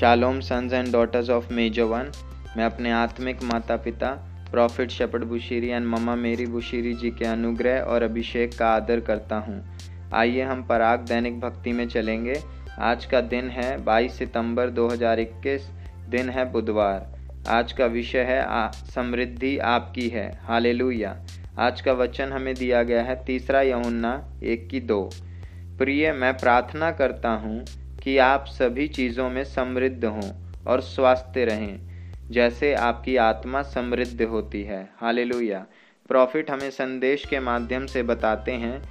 Shalom sons and daughters of major one मैं अपने आत्मिक माता पिता prophet Shepherd Bushiri and mama Mary Bushiri ji के अनुग्रह और अभिषेक का आदर करता हूँ। आइए हम पराग दैनिक भक्ति में चलेंगे। आज का दिन है 22 सितंबर 2021 दिन है बुधवार। आज का विषय है समृद्धि आपकी है। हालेलुया। आज का वचन हमें दिया गया है तीसरा यमुन्ना एक की दो। प्रिय, मैं प्रार्थना करता हूँ कि आप सभी चीज़ों में समृद्ध हों और स्वास्थ्य रहें, जैसे आपकी आत्मा समृद्ध होती है। हालेलुया। प्रॉफिट हमें संदेश के माध्यम से बताते हैं।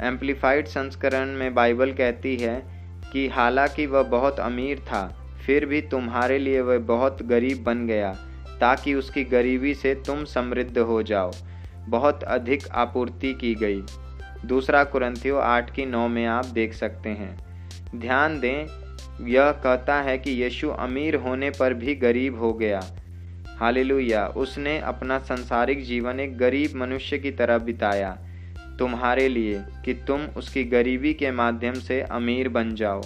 एम्पलीफाइड संस्करण में बाइबल कहती है कि हालाँकि वह बहुत अमीर था, फिर भी तुम्हारे लिए वह बहुत गरीब बन गया, ताकि उसकी गरीबी से तुम समृद्ध हो जाओ। बहुत अधिक आपूर्ति की गई। दूसरा कुरंथियो आठ की नौ में आप देख सकते हैं। ध्यान दें, यह कहता है कि यीशु अमीर होने पर भी गरीब हो गया। हालेलुया। उसने अपना संसारिक जीवन एक गरीब मनुष्य की तरह बिताया। तुम्हारे लिए कि तुम उसकी गरीबी के माध्यम से अमीर बन जाओ।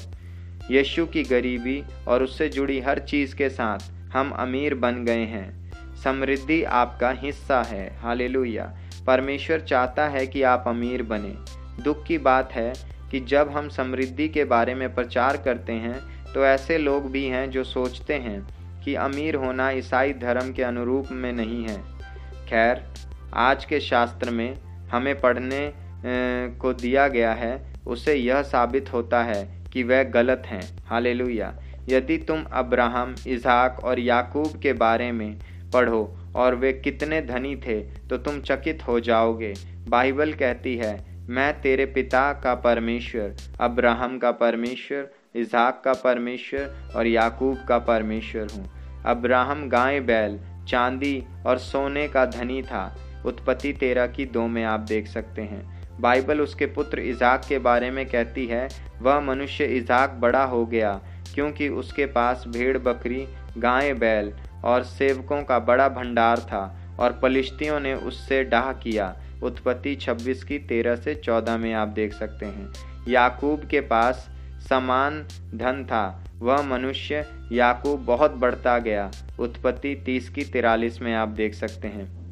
यीशु की गरीबी और उससे जुड़ी हर चीज़ के साथ हम अमीर बन गए हैं। समृद्धि आपका हिस्सा है। हालेलुया। परमेश्वर चाहता है कि आप अमीर बने। दुख की बात है कि जब हम समृद्धि के बारे में प्रचार करते हैं तो ऐसे लोग भी हैं जो सोचते हैं कि अमीर होना ईसाई धर्म के अनुरूप में नहीं है। खैर, आज के शास्त्र में हमें पढ़ने को दिया गया है, उसे यह साबित होता है कि वह गलत हैं। हालेलुया। यदि तुम अब्राहम इजहाक और याकूब के बारे में पढ़ो और वे कितने धनी थे तो तुम चकित हो जाओगे। बाइबल कहती है मैं तेरे पिता का परमेश्वर, अब्राहम का परमेश्वर इजहाक का परमेश्वर और याकूब का परमेश्वर हूँ। अब्राहम गाय बैल, चांदी और सोने का धनी था। उत्पत्ति तेरह की दो में आप देख सकते हैं। बाइबल उसके पुत्र इजाक के बारे में कहती है, वह मनुष्य इजाक बड़ा हो गया, क्योंकि उसके पास भेड़, बकरी, गाय बैल और सेवकों का बड़ा भंडार था और पलिश्तियों ने उससे डाह किया। उत्पत्ति 26 की 13 से 14 में आप देख सकते हैं। याकूब के पास समान धन था। वह मनुष्य याकूब बहुत बढ़ता गया। उत्पत्ति 30 की तिरालीस में आप देख सकते हैं।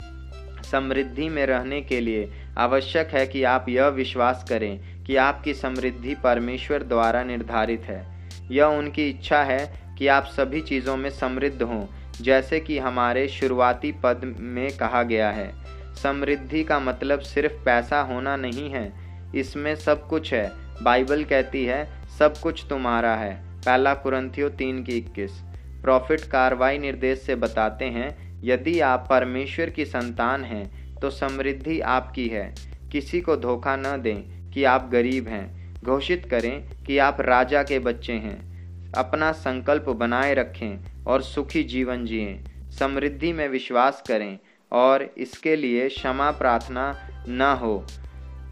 समृद्धि में रहने के लिए आवश्यक है कि आप यह विश्वास करें कि आपकी समृद्धि परमेश्वर द्वारा निर्धारित है। यह उनकी इच्छा है कि आप सभी चीज़ों में समृद्ध हों, जैसे कि हमारे शुरुआती पद में कहा गया है। समृद्धि का मतलब सिर्फ़ पैसा होना नहीं है। इसमें सब कुछ है। बाइबल कहती है, सब कुछ तुम्हारा है। पहला कुरंथियो तीन की इक्कीस। प्रॉफिट कार्रवाई निर्देश से बताते हैं, यदि आप परमेश्वर की संतान हैं तो समृद्धि आपकी है। किसी को धोखा न दें कि आप गरीब हैं। घोषित करें कि आप राजा के बच्चे हैं। अपना संकल्प बनाए रखें और सुखी जीवन जिएँ। समृद्धि में विश्वास करें और इसके लिए क्षमा प्रार्थना न हो।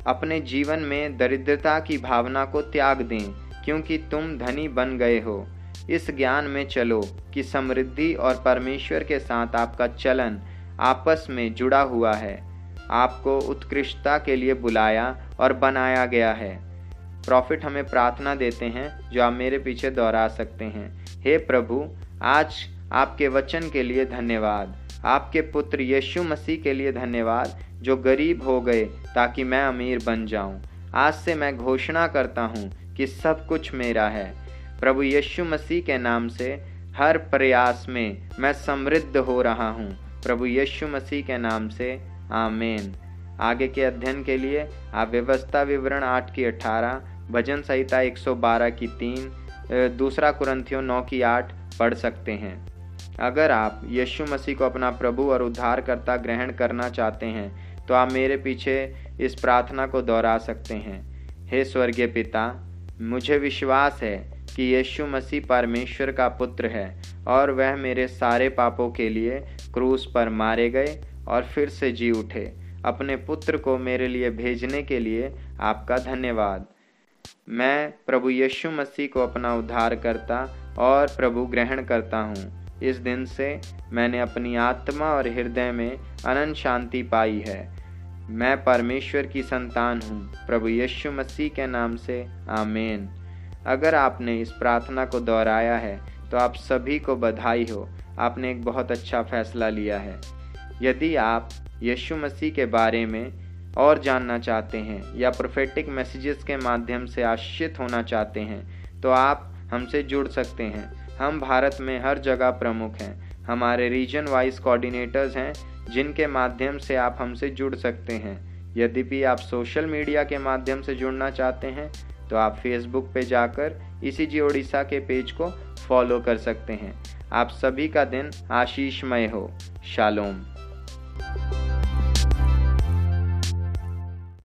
अपने जीवन में दरिद्रता की भावना को त्याग दें, क्योंकि तुम धनी बन गए हो। इस ज्ञान में चलो कि समृद्धि और परमेश्वर के साथ आपका चलन आपस में जुड़ा हुआ है। आपको उत्कृष्टता के लिए बुलाया और बनाया गया है। प्रॉफिट हमें प्रार्थना देते हैं, जो आप मेरे पीछे दोहरा सकते हैं। हे प्रभु, आज आपके वचन के लिए धन्यवाद। आपके पुत्र यीशु मसीह के लिए धन्यवाद, जो गरीब हो गए, ताकि मैं अमीर बन जाऊँ। आज से मैं घोषणा करता हूँ कि सब कुछ मेरा है प्रभु यीशु मसीह के नाम से हर प्रयास में मैं समृद्ध हो रहा हूँ। प्रभु यीशु मसीह के नाम से, आमेन आगे के अध्ययन के लिए आप व्यवस्था विवरण आठ की अठारह, भजन संहिता 112 की तीन दूसरा कुरंथियों नौ की आठ पढ़ सकते हैं अगर आप यीशु मसीह को अपना प्रभु और उद्धारकर्ता ग्रहण करना चाहते हैं तो आप मेरे पीछे इस प्रार्थना को दोहरा सकते हैं। हे स्वर्गीय पिता, मुझे विश्वास है कि यीशु मसीह परमेश्वर का पुत्र है और वह मेरे सारे पापों के लिए क्रूस पर मारे गए और फिर से जी उठे। अपने पुत्र को मेरे लिए भेजने के लिए आपका धन्यवाद। मैं प्रभु यीशु मसीह को अपना उद्धार करता और प्रभु ग्रहण करता हूँ। इस दिन से मैंने अपनी आत्मा और हृदय में अनंत शांति पाई है। मैं परमेश्वर की संतान हूँ, प्रभु यीशु मसीह के नाम से, आमेन। अगर आपने इस प्रार्थना को दोहराया है तो आप सभी को बधाई हो। आपने एक बहुत अच्छा फैसला लिया है। यदि आप यीशु मसीह के बारे में और जानना चाहते हैं या प्रोफेटिक मैसेजेस के माध्यम से आश्रित होना चाहते हैं तो आप हमसे जुड़ सकते हैं। हम भारत में हर जगह प्रमुख हैं। हमारे रीजन वाइज कोऑर्डिनेटर्स हैं, जिनके माध्यम से आप हमसे जुड़ सकते हैं। यदि भी आप सोशल मीडिया के माध्यम से जुड़ना चाहते हैं तो आप फेसबुक पे जाकर इसी जी ओडिशा के पेज को फॉलो कर सकते हैं। आप सभी का दिन आशीषमय हो। शालोम।